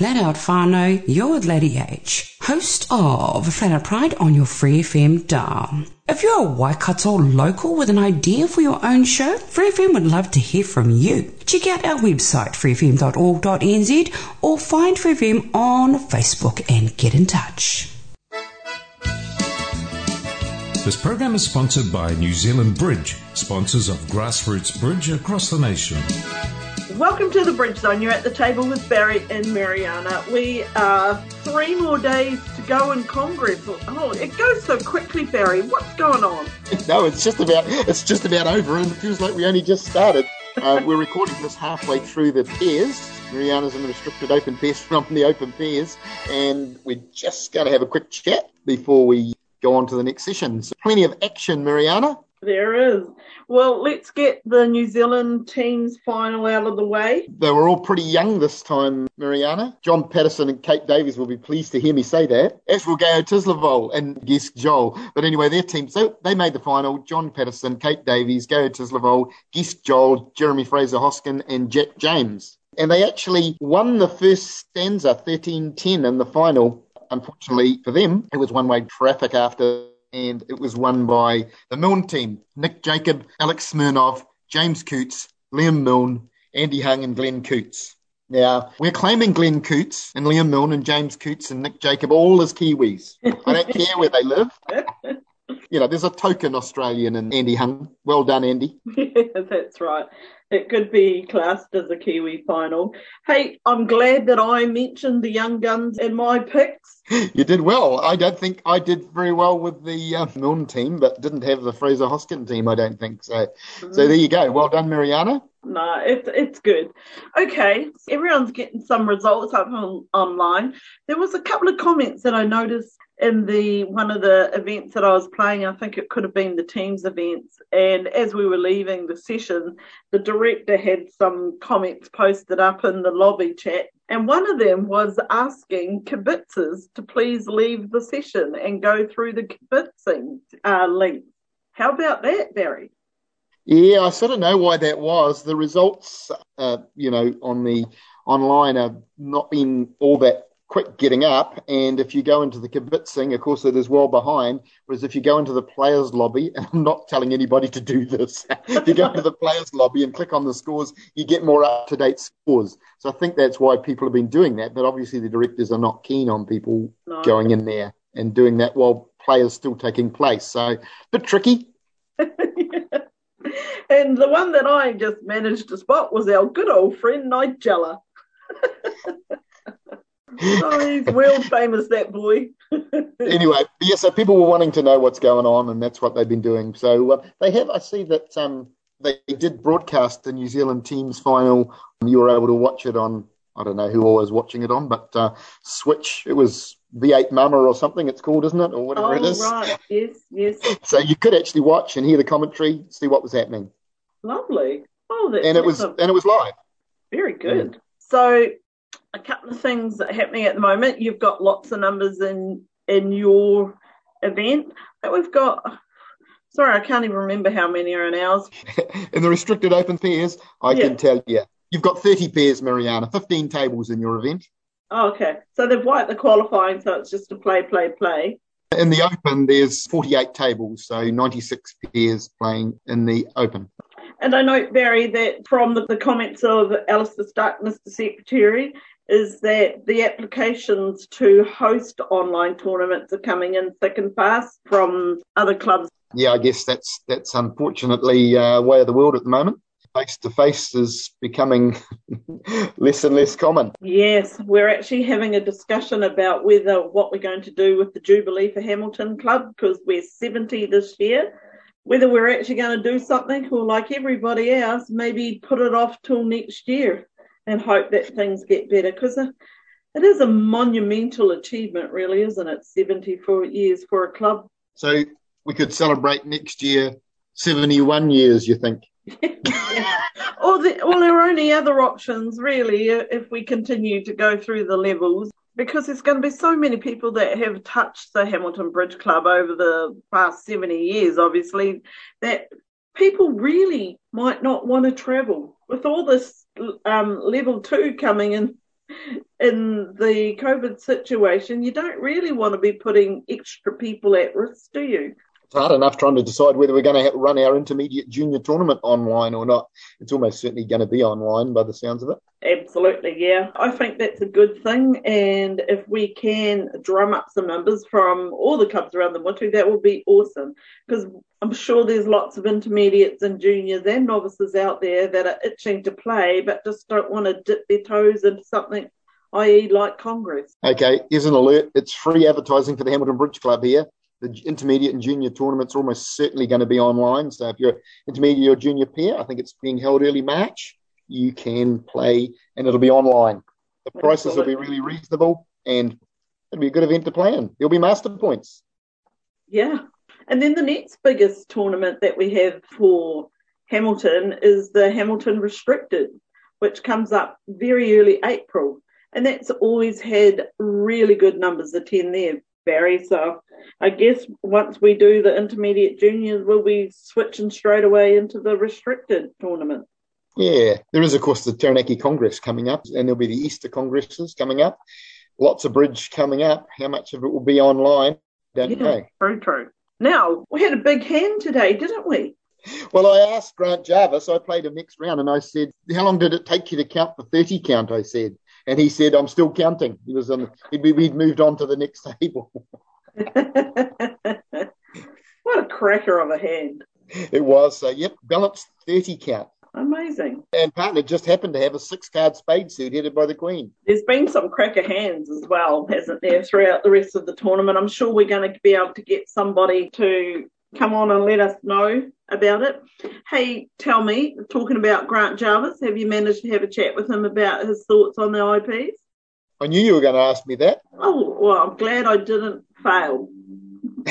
Flat Out Whānau, you're Lady H, host of Flat Out Pride on your Free FM dial. If you're a Waikato local with an idea for your own show, Free FM would love to hear from you. Check out our website, freefm.org.nz, or find Free FM on Facebook and get in touch. This program is sponsored by New Zealand Bridge, sponsors of grassroots bridge across the nation. Welcome to the Bridge Zone. You're at the table with Barry and Mariana. We are three more days to go in Congress. Oh, it goes so quickly, Barry. What's going on? No, it's just about it's just about over, and it feels like we only just started. Uh, we're recording this halfway through the pairs. Mariana's in the restricted open pairs from the open pairs, and we're just going to have a quick chat before we go on to the next session. So plenty of action, Mariana. There is. Well, let's get the New Zealand team's final out of the way. They were all pretty young this time, Mariana. John Patterson and Kate Davies will be pleased to hear me say that, as will Gail Tislevoll and Gesk Joel. But anyway, their team, so they made the final. John Patterson, Kate Davies, Gail Tislevoll, Gesk Joel, Jeremy Fraser Hoskin, and Jack James. And they actually won the first stanza 13 10 in the final. Unfortunately for them, it was one way traffic after and it was won by the Milne team Nick Jacob, Alex Smirnov, James Coots, Liam Milne, Andy Hung, and Glenn Coots. Now, we're claiming Glenn Coots and Liam Milne and James Coots and Nick Jacob all as Kiwis. I don't care where they live. You know, there's a token Australian in Andy Hung. Well done, Andy. Yeah, that's right. It could be classed as a Kiwi final. Hey, I'm glad that I mentioned the young guns in my picks. You did well. I don't think I did very well with the uh, Milne team, but didn't have the Fraser Hoskin team, I don't think. So, mm-hmm. so there you go. Well done, Mariana. No, it's it's good. Okay, everyone's getting some results up on, online. There was a couple of comments that I noticed in the one of the events that I was playing. I think it could have been the teams events. And as we were leaving the session, the director had some comments posted up in the lobby chat. And one of them was asking kibitzers to please leave the session and go through the kibitzing uh, link. How about that, Barry? Yeah, I sort of know why that was. The results, uh, you know, on the online have not been all that quick getting up. And if you go into the kibitzing, of course, it is well behind. Whereas if you go into the players' lobby, and I'm not telling anybody to do this, if you go into the players' lobby and click on the scores, you get more up to date scores. So I think that's why people have been doing that. But obviously, the directors are not keen on people no. going in there and doing that while players still taking place. So a bit tricky. And the one that I just managed to spot was our good old friend Nigella. oh, he's world famous, that boy. anyway, yeah, so people were wanting to know what's going on, and that's what they've been doing. So uh, they have, I see that um, they did broadcast the New Zealand team's final. You were able to watch it on, I don't know who was watching it on, but uh, Switch, it was V8 Mama or something it's called, isn't it? Or whatever oh, it is. right. Yes, yes. so you could actually watch and hear the commentary, see what was happening. Lovely. Oh, and it was a... and it was live. Very good. Mm. So, a couple of things happening at the moment. You've got lots of numbers in in your event. But we've got. Sorry, I can't even remember how many are in ours. in the restricted open pairs, I yeah. can tell you. You've got 30 pairs, Mariana, 15 tables in your event. Oh, okay. So they've wiped the qualifying, so it's just a play, play, play. In the Open, there's 48 tables, so 96 pairs playing in the Open. And I note, Barry, that from the, the comments of Alistair Stark, Mr. Secretary, is that the applications to host online tournaments are coming in thick and fast from other clubs. Yeah, I guess that's that's unfortunately uh, way of the world at the moment. Face to face is becoming less and less common. Yes, we're actually having a discussion about whether what we're going to do with the Jubilee for Hamilton Club because we're 70 this year whether we're actually going to do something or like everybody else, maybe put it off till next year and hope that things get better because it is a monumental achievement, really, isn't it? 74 years for a club. So we could celebrate next year 71 years, you think? or the, well, there are only other options, really, if we continue to go through the levels. Because there's going to be so many people that have touched the Hamilton Bridge Club over the past 70 years, obviously, that people really might not want to travel. With all this um, level two coming in in the COVID situation, you don't really want to be putting extra people at risk, do you? It's hard enough trying to decide whether we're going to run our intermediate junior tournament online or not. It's almost certainly going to be online by the sounds of it. Absolutely, yeah. I think that's a good thing. And if we can drum up some numbers from all the clubs around the Motu, that would be awesome. Because I'm sure there's lots of intermediates and juniors and novices out there that are itching to play, but just don't want to dip their toes into something, i.e., like Congress. Okay, here's an alert. It's free advertising for the Hamilton Bridge Club here the intermediate and junior tournaments are almost certainly going to be online. So if you're intermediate or junior pair, I think it's being held early March. You can play, and it'll be online. The prices will be really reasonable, and it'll be a good event to play in. There'll be master points. Yeah, and then the next biggest tournament that we have for Hamilton is the Hamilton Restricted, which comes up very early April. And that's always had really good numbers attend there. Barry. So I guess once we do the intermediate juniors, we'll be switching straight away into the restricted tournament. Yeah, there is, of course, the Taranaki Congress coming up, and there'll be the Easter Congresses coming up. Lots of bridge coming up. How much of it will be online? Don't yeah, know. True, true. Now, we had a big hand today, didn't we? Well, I asked Grant Jarvis, I played a mixed round, and I said, How long did it take you to count the 30 count? I said. And he said, I'm still counting. He was on, he'd, he'd moved on to the next table. what a cracker of a hand. It was. So, yep, balanced 30 count. Amazing. And partner just happened to have a six card spade suit headed by the Queen. There's been some cracker hands as well, hasn't there, throughout the rest of the tournament. I'm sure we're going to be able to get somebody to come on and let us know about it. Hey, tell me, talking about Grant Jarvis, have you managed to have a chat with him about his thoughts on the IPs? I knew you were going to ask me that. Oh, well, I'm glad I didn't fail.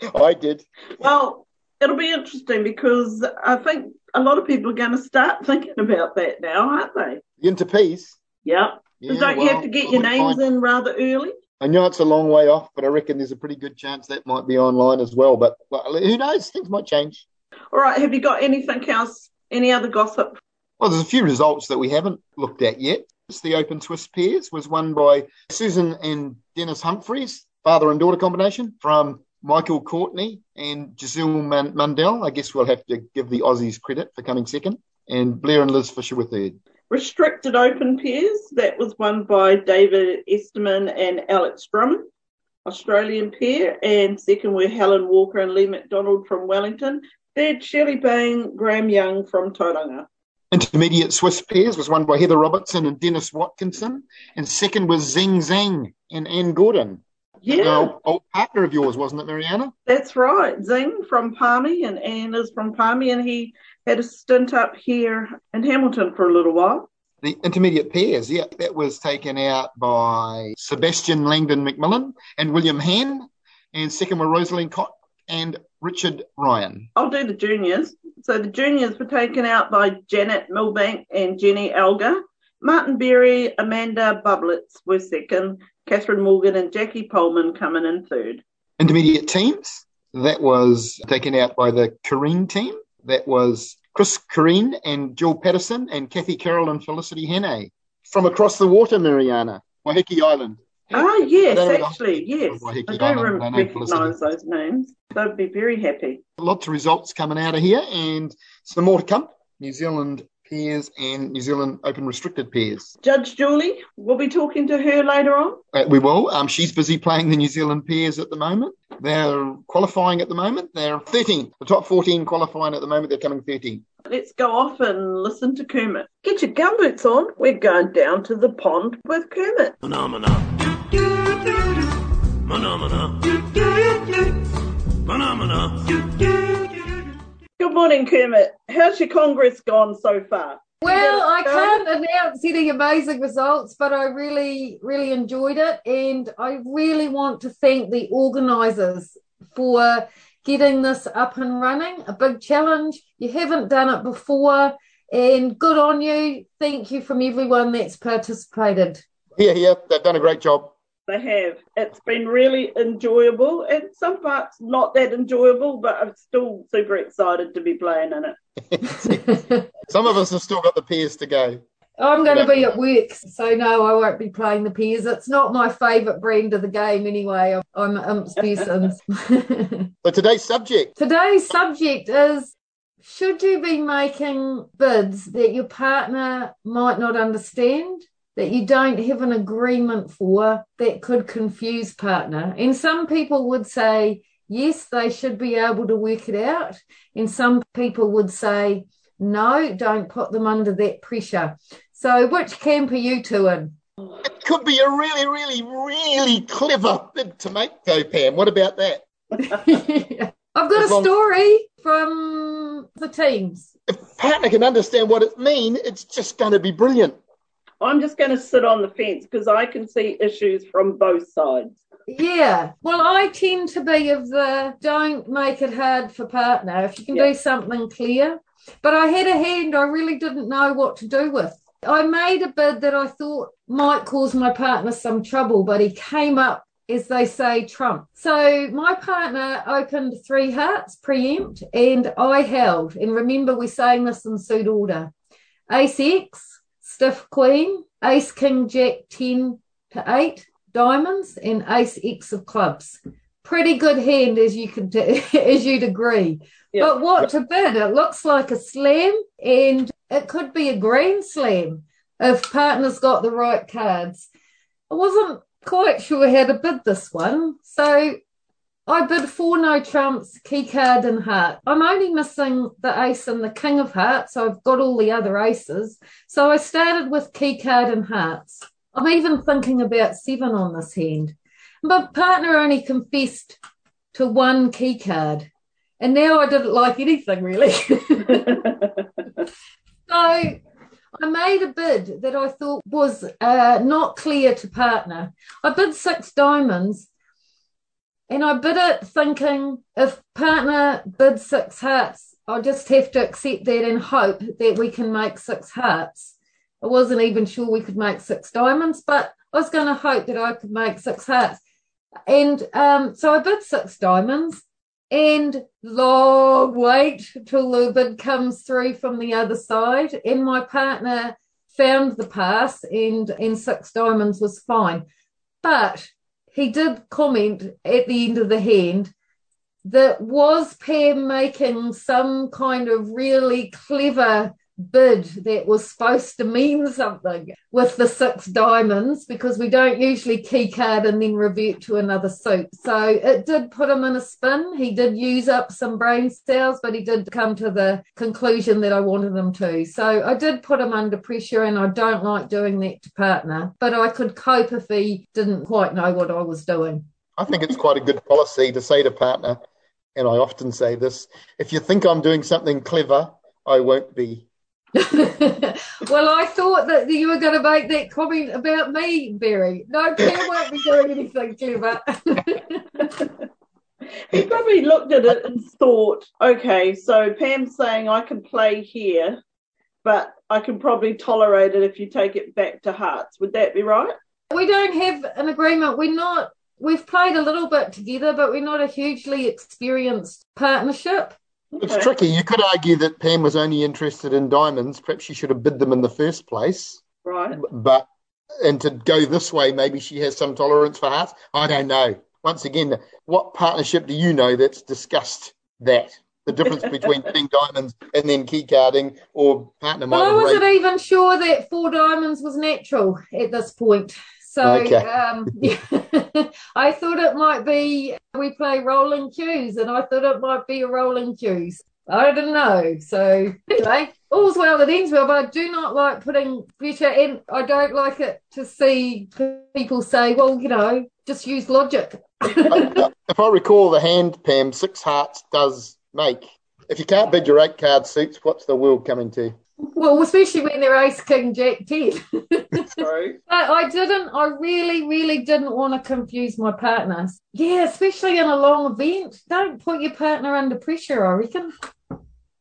I did. Well, it'll be interesting because I think a lot of people are going to start thinking about that now, aren't they? Into peace. Yeah. yeah don't well, you have to get your names find... in rather early? I know it's a long way off, but I reckon there's a pretty good chance that might be online as well. But well, who knows? Things might change. All right. Have you got anything else? Any other gossip? Well, there's a few results that we haven't looked at yet. It's The Open Swiss Pairs was won by Susan and Dennis Humphreys, father and daughter combination from Michael Courtney and Giselle Mundell. I guess we'll have to give the Aussies credit for coming second. And Blair and Liz Fisher were third. Restricted Open pairs, that was won by David Esterman and Alex Drum, Australian pair. And second were Helen Walker and Lee McDonald from Wellington. Third, Shirley Bain, Graham Young from Tauranga. Intermediate Swiss pairs was won by Heather Robertson and Dennis Watkinson. And second was Zing Zhang and Anne Gordon. Yeah. Old, old, partner of yours, wasn't it, Mariana? That's right. Zing from Palmy and Anne is from Palmy, and he had a stint up here in Hamilton for a little while. The intermediate pairs, yeah, that was taken out by Sebastian Langdon McMillan and William Han, and second were Rosalind Cott and Richard Ryan. Oh, I'll do the juniors. So the juniors were taken out by Janet Milbank and Jenny Elgar. Martin Berry, Amanda Bublitz were second, Catherine Morgan and Jackie Pullman coming in third. Intermediate teams, that was taken out by the Kareen team. That was Chris Kareen and Jill Patterson and Kathy Carroll and Felicity Henne. From across the water, Mariana, Waiheke Island. Ah, yes, actually, yes. I do Island, recognise those names. They'd be very happy. Lots of results coming out of here and some more to come. New Zealand pairs and New Zealand Open restricted pairs. Judge Julie, we'll be talking to her later on. Uh, we will. Um, she's busy playing the New Zealand pairs at the moment. They're qualifying at the moment. They're 13. The top 14 qualifying at the moment. They're coming 13. Let's go off and listen to Kermit. Get your gumboots on. We're going down to the pond with Kermit. Phenomena. Phenomena. Phenomena. Good morning, Kermit. How's your Congress gone so far? Well, I um, can't announce any amazing results, but I really, really enjoyed it. And I really want to thank the organisers for getting this up and running. A big challenge. You haven't done it before, and good on you. Thank you from everyone that's participated. Yeah, yeah, they've done a great job. They have. It's been really enjoyable, and some parts not that enjoyable, but I'm still super excited to be playing in it. some of us have still got the pairs to go. I'm going to be at work, so no, I won't be playing the pairs. It's not my favourite brand of the game anyway. I'm an imps person. so today's subject. Today's subject is should you be making bids that your partner might not understand? That you don't have an agreement for that could confuse partner. And some people would say, yes, they should be able to work it out. And some people would say, no, don't put them under that pressure. So, which camp are you two in? It could be a really, really, really clever bid to make, though, Pam. What about that? I've got as a story from the teams. If partner can understand what it means, it's just going to be brilliant. I'm just going to sit on the fence because I can see issues from both sides. Yeah. Well, I tend to be of the don't make it hard for partner. If you can do something clear. But I had a hand I really didn't know what to do with. I made a bid that I thought might cause my partner some trouble, but he came up, as they say, trump. So my partner opened three hearts preempt, and I held. And remember, we're saying this in suit order ace X, stiff queen, ace king jack 10 to 8, diamonds, and ace X of clubs. Pretty good hand, as you could as you'd agree. Yep. But what to bid? It looks like a slam, and it could be a grand slam if partners got the right cards. I wasn't quite sure how to bid this one, so I bid four no trumps, key card, and heart. I'm only missing the ace and the king of hearts, so I've got all the other aces. So I started with key card and hearts. I'm even thinking about seven on this hand. But partner only confessed to one key card. And now I didn't like anything really. So I made a bid that I thought was uh, not clear to partner. I bid six diamonds and I bid it thinking if partner bids six hearts, I'll just have to accept that and hope that we can make six hearts. I wasn't even sure we could make six diamonds, but I was going to hope that I could make six hearts. And um, so I bid six diamonds and long wait till the bid comes through from the other side. And my partner found the pass and, and six diamonds was fine. But he did comment at the end of the hand that was Pam making some kind of really clever bid that was supposed to mean something with the six diamonds because we don't usually key card and then revert to another suit. So it did put him in a spin. He did use up some brain cells, but he did come to the conclusion that I wanted him to. So I did put him under pressure and I don't like doing that to partner, but I could cope if he didn't quite know what I was doing. I think it's quite a good policy to say to partner, and I often say this if you think I'm doing something clever, I won't be. well, I thought that you were going to make that comment about me, Barry. No, Pam won't be doing anything clever. he probably looked at it and thought, okay, so Pam's saying I can play here, but I can probably tolerate it if you take it back to hearts. Would that be right? We don't have an agreement. We're not, we've played a little bit together, but we're not a hugely experienced partnership. It's okay. tricky. You could argue that Pam was only interested in diamonds. Perhaps she should have bid them in the first place. Right. But and to go this way, maybe she has some tolerance for hearts. I don't know. Once again, what partnership do you know that's discussed that? The difference between bidding diamonds and then key carding or partner well, I wasn't even sure that four diamonds was natural at this point. So okay. um, yeah, I thought it might be we play rolling cues, and I thought it might be a rolling cues. I don't know. So anyway, all's well that ends well, but I do not like putting pressure in. I don't like it to see people say, well, you know, just use logic. if I recall the hand, Pam, six hearts does make. If you can't bid your eight card suits, what's the world coming to? Well, especially when they're Ice king jack ten. Sorry. But I didn't. I really, really didn't want to confuse my partners. Yeah, especially in a long event. Don't put your partner under pressure. I reckon.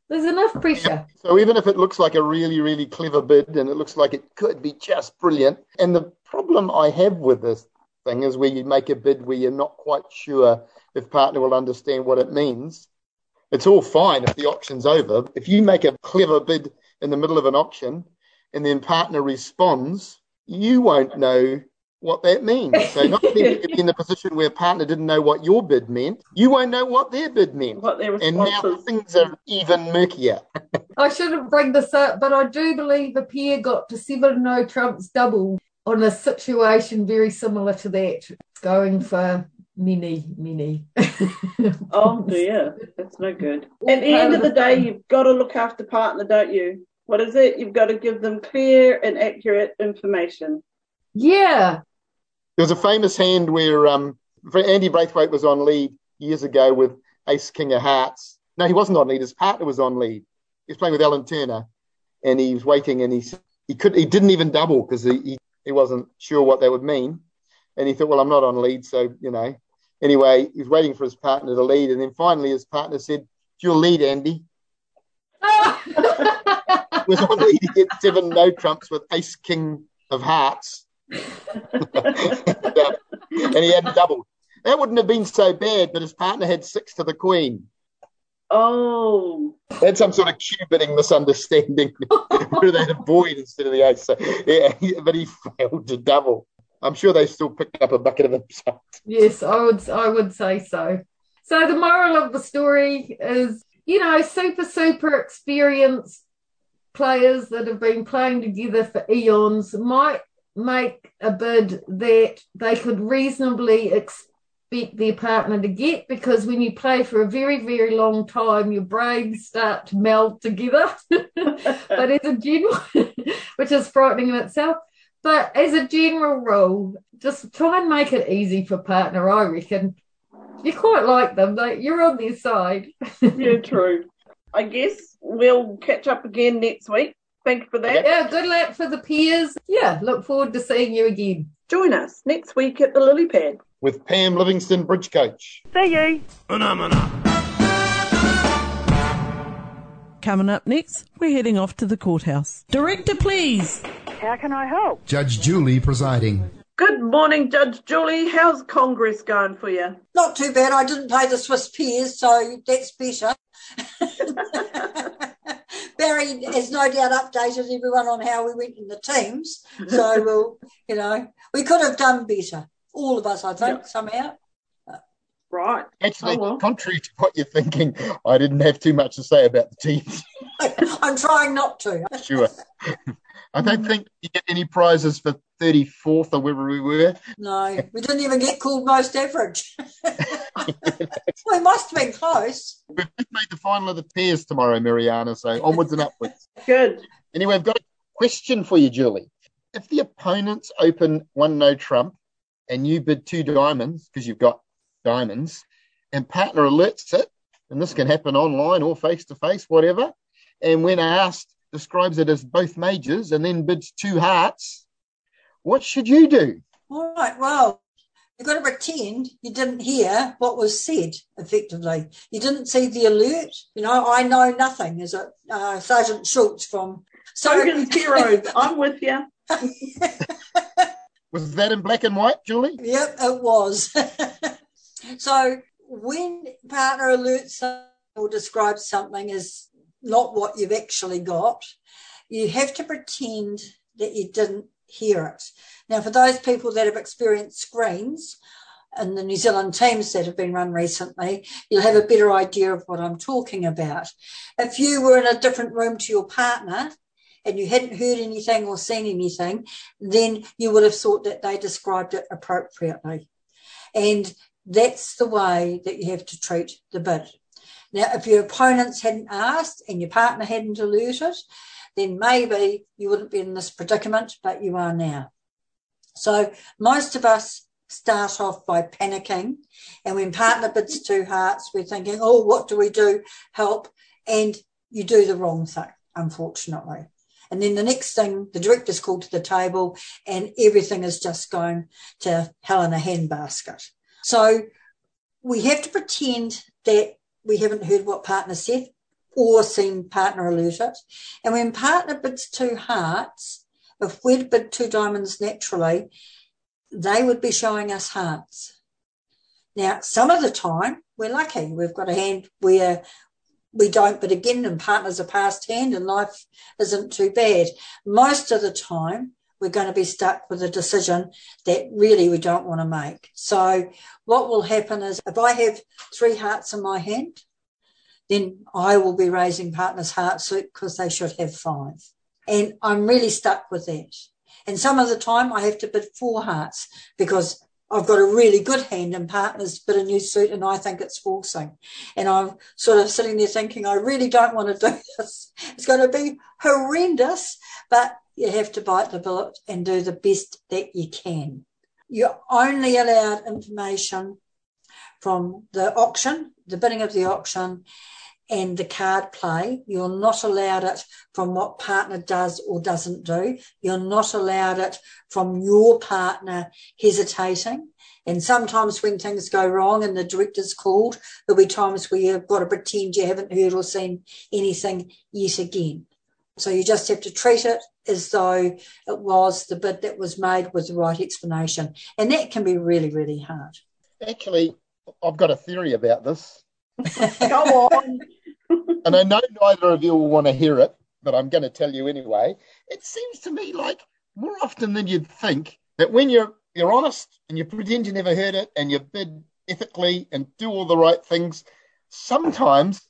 There's enough pressure. So even if it looks like a really, really clever bid and it looks like it could be just brilliant, and the problem I have with this thing is where you make a bid where you're not quite sure if partner will understand what it means. It's all fine if the auction's over. If you make a clever bid in the middle of an auction and then partner responds, you won't know what that means. So not only will you be in the position where partner didn't know what your bid meant, you won't know what their bid meant. What their and now things are even murkier. I shouldn't bring this up, but I do believe a pair got to seven no oh trumps double on a situation very similar to that, going for mini, mini. oh dear, that's no good. At the end of the day, you've got to look after partner, don't you? What is it? You've got to give them clear and accurate information. Yeah. There was a famous hand where um, Andy Braithwaite was on lead years ago with Ace King of Hearts. No, he wasn't on lead. His partner was on lead. He was playing with Alan Turner, and he was waiting, and he he could he didn't even double because he, he he wasn't sure what that would mean, and he thought, well, I'm not on lead, so you know. Anyway, he was waiting for his partner to lead, and then finally his partner said, "It's your lead, Andy." was on lead to get seven no trumps with Ace King of Hearts, and he hadn't doubled. That wouldn't have been so bad, but his partner had six to the Queen. Oh. That's some sort of cue bidding misunderstanding where they had a void instead of the ace. So, yeah, but he failed to double. I'm sure they still picked up a bucket of themselves. Yes, I would I would say so. So the moral of the story is, you know, super, super experienced players that have been playing together for eons might make a bid that they could reasonably expect their partner to get because when you play for a very, very long time, your brains start to meld together. but as a general, which is frightening in itself, but as a general rule, just try and make it easy for partner, I reckon. You quite like them, like you're on their side. yeah, true. I guess we'll catch up again next week. Thank you for that. Yeah, good luck for the peers. Yeah, look forward to seeing you again. Join us next week at the Lily Pad with Pam Livingston, bridge coach. See you. Coming up next, we're heading off to the courthouse. Director, please. How can I help? Judge Julie presiding. Good morning, Judge Julie. How's Congress going for you? Not too bad. I didn't pay the Swiss peers, so that's better. Barry has no doubt updated everyone on how we went in the teams. So we'll, you know, we could have done better. All of us, I think, somehow. Right. Actually, oh, well. contrary to what you're thinking, I didn't have too much to say about the teams. I'm trying not to. Sure. I don't mm. think you get any prizes for 34th or wherever we were. No, we didn't even get called most average. we must have been close. We've made the final of the pairs tomorrow, Mariana, so onwards and upwards. Good. Anyway, I've got a question for you, Julie. If the opponents open one no trump and you bid two diamonds because you've got diamonds, and partner alerts it, and this can happen online or face to face, whatever, and when asked, describes it as both majors and then bids two hearts, what should you do? All right, well, you've got to pretend you didn't hear what was said effectively. You didn't see the alert. You know, I know nothing, is it? Uh, Sergeant Schultz from. Sergeant Heroes, I'm with you. was that in black and white, Julie? Yep, it was. so when partner alerts or describes something as not what you've actually got, you have to pretend that you didn't hear it. Now, for those people that have experienced screens and the New Zealand teams that have been run recently, you'll have a better idea of what I'm talking about. If you were in a different room to your partner and you hadn't heard anything or seen anything, then you would have thought that they described it appropriately. And that's the way that you have to treat the bid. Now, if your opponents hadn't asked and your partner hadn't alerted, then maybe you wouldn't be in this predicament, but you are now. So most of us start off by panicking. And when partner bids mm-hmm. two hearts, we're thinking, oh, what do we do? Help. And you do the wrong thing, unfortunately. And then the next thing, the director's called to the table and everything is just going to hell in a handbasket. So we have to pretend that we haven't heard what partner said or seen partner alert it. And when partner bids two hearts, if we'd bid two diamonds naturally, they would be showing us hearts. Now, some of the time, we're lucky. We've got a hand where we don't, but again, and partners a past hand and life isn't too bad. Most of the time, we're going to be stuck with a decision that really we don't want to make. So what will happen is if I have three hearts in my hand, then I will be raising partner's heart suit because they should have five. And I'm really stuck with that. And some of the time I have to bid four hearts because I've got a really good hand in partners bid a new suit and I think it's forcing. And I'm sort of sitting there thinking, I really don't want to do this. It's going to be horrendous, but you have to bite the bullet and do the best that you can. You're only allowed information from the auction, the bidding of the auction, and the card play. You're not allowed it from what partner does or doesn't do. You're not allowed it from your partner hesitating. And sometimes when things go wrong and the director's called, there'll be times where you've got to pretend you haven't heard or seen anything yet again. So you just have to treat it as though it was the bid that was made with the right explanation. And that can be really, really hard. Actually, I've got a theory about this. Go on. and I know neither of you will want to hear it, but I'm going to tell you anyway. It seems to me like more often than you'd think that when you're you're honest and you pretend you never heard it and you bid ethically and do all the right things, sometimes,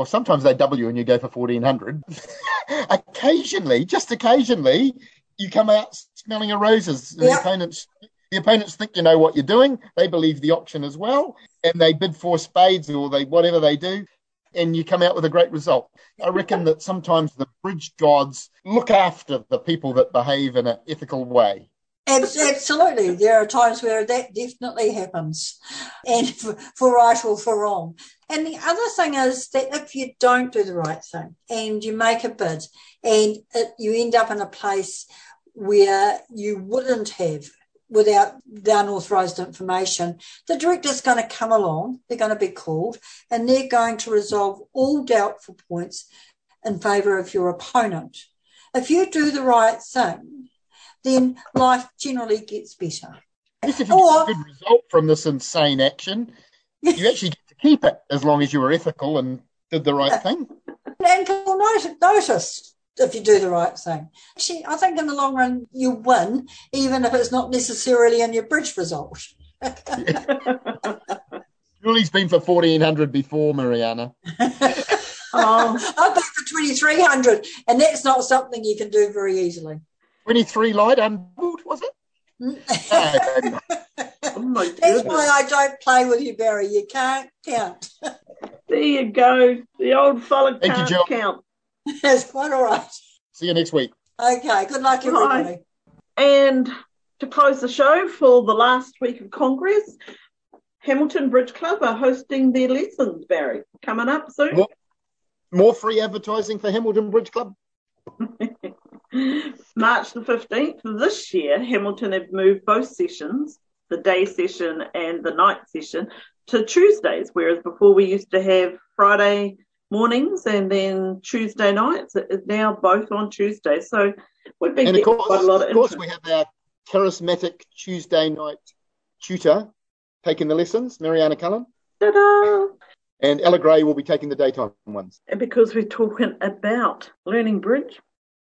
or sometimes they double you and you go for fourteen hundred. occasionally, just occasionally, you come out smelling of roses. And Yeah. The opponents the opponents think you know what you're doing. They believe the auction as well, and they bid for spades or they whatever they do, and you come out with a great result. I reckon that sometimes the bridge gods look after the people that behave in an ethical way. Abs- Absolutely. There are times where that definitely happens, and for, right or for wrong. And the other thing is that if you don't do the right thing and you make a bid and it, you end up in a place where you wouldn't have without the unauthorised information, the director's going to come along, they're going to be called, and they're going to resolve all doubtful points in favour of your opponent. If you do the right thing, then life generally gets better. Yes, if you Or- get a good result from this insane action, you actually get to keep it as long as you were ethical and did the right thing. And people notice, notice if you do the right thing. Actually, I think in the long run you win, even if it's not necessarily in your bridge result. Julie's been for fourteen hundred before, Mariana. Oh, I've been for 2300 and that's not something you can do very easily. Twenty three light unbilled, was it? No, oh That's why I don't play with you, Barry. You can't count. There you go. The old fella Thank can't Jill. count. That's quite all right. See you next week. Okay, good luck, Bye. everybody. And to close the show for the last week of Congress, Hamilton Bridge Club are hosting their lessons, Barry, coming up soon. More, more free advertising for Hamilton Bridge Club. March the 15th this year, Hamilton have moved both sessions, the day session and the night session, to Tuesdays, whereas before we used to have Friday mornings and then Tuesday nights. It is now both on Tuesday. So we've been And getting course, quite a lot of of course, interest. we have our charismatic Tuesday night tutor taking the lessons, Mariana Cullen, Ta-da! and Ella Gray will be taking the daytime ones. And because we're talking about learning bridge,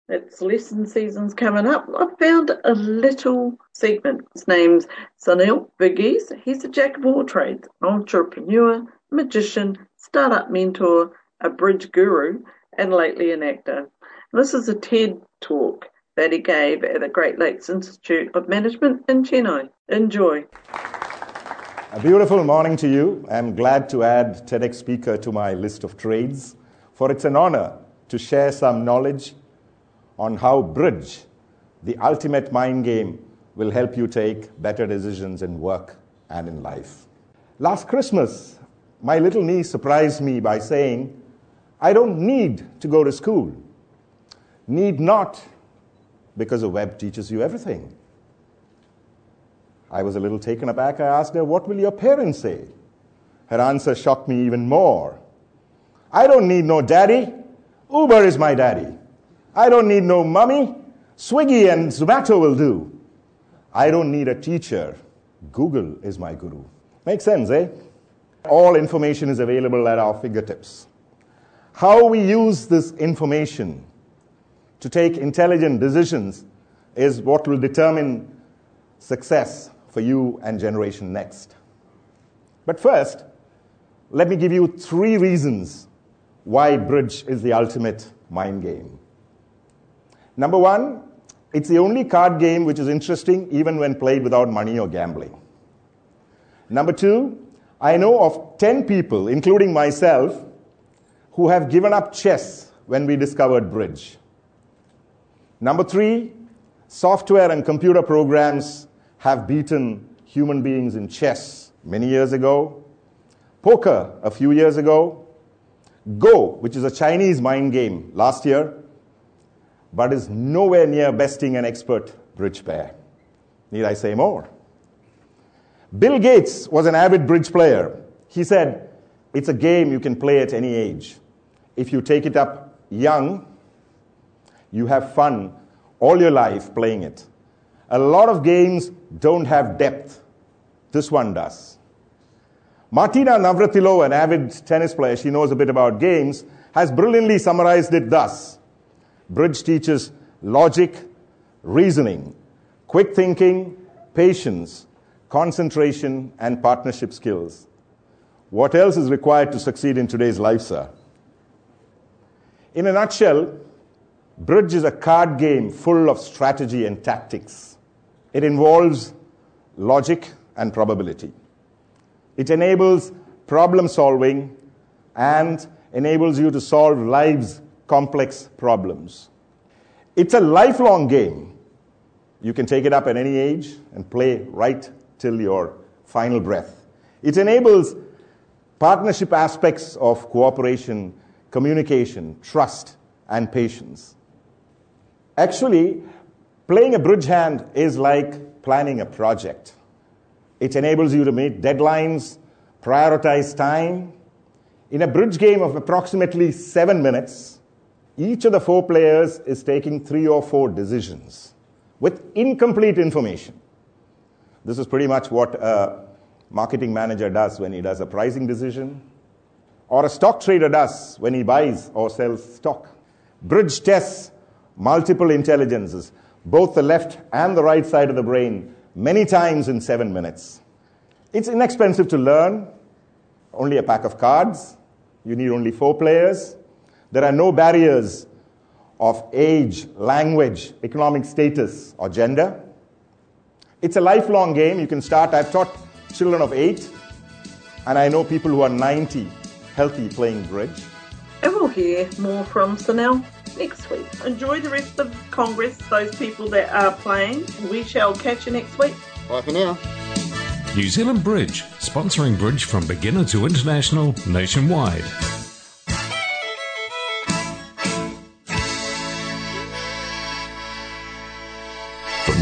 it's lesson season's coming up. I found a little segment. His name's Sunil Verghese. He's a jack of all trades, entrepreneur, magician, startup mentor, a bridge guru, and lately an actor. This is a TED talk that he gave at the Great Lakes Institute of Management in Chennai. Enjoy. A beautiful morning to you. I'm glad to add TEDx speaker to my list of trades, for it's an honor to share some knowledge on how bridge, the ultimate mind game, will help you take better decisions in work and in life. Last Christmas, my little niece surprised me by saying, I don't need to go to school. Need not, because the web teaches you everything. I was a little taken aback. I asked her, What will your parents say? Her answer shocked me even more. I don't need no daddy. Uber is my daddy. I don't need no mummy. Swiggy and Zomato will do. I don't need a teacher. Google is my guru. Makes sense, eh? All information is available at our fingertips. How we use this information to take intelligent decisions is what will determine success for you and generation next. But first, let me give you three reasons why bridge is the ultimate mind game. Number one, it's the only card game which is interesting even when played without money or gambling. Number two, I know of 10 people, including myself, who have given up chess when we discovered bridge. Number three, software and computer programs have beaten human beings in chess many years ago, poker a few years ago, Go, which is a Chinese mind game last year, but is nowhere near besting an expert bridge pair. Need I say more? Bill Gates was an avid bridge player. He said, It's a game you can play at any age. If you take it up young, you have fun all your life playing it. A lot of games don't have depth. This one does. Martina Navratilova, an avid tennis player, she knows a bit about games, has brilliantly summarized it thus Bridge teaches logic, reasoning, quick thinking, patience, concentration, and partnership skills. What else is required to succeed in today's life, sir? In a nutshell, bridge is a card game full of strategy and tactics. It involves logic and probability. It enables problem solving and enables you to solve life's complex problems. It's a lifelong game. You can take it up at any age and play right till your final breath. It enables partnership aspects of cooperation, communication, trust, and patience. Actually, playing a bridge hand is like planning a project. It enables you to meet deadlines, prioritize time. In a bridge game of approximately seven minutes, each of the four players is taking three or four decisions with incomplete information. This is pretty much what a marketing manager does when he does a pricing decision, or a stock trader does when he buys or sells stock. Bridge tests multiple intelligences, both the left and the right side of the brain, many times in seven minutes. It's inexpensive to learn, only a pack of cards. You need only four players. There are no barriers of age, language, economic status, or gender. It's a lifelong game. You can start. I've taught children of eight, and I know people who are 90 healthy playing bridge. And we'll hear more from Sunil next week. Enjoy the rest of Congress, those people that are playing. We shall catch you next week. Bye for now. New Zealand Bridge, sponsoring bridge from beginner to international nationwide.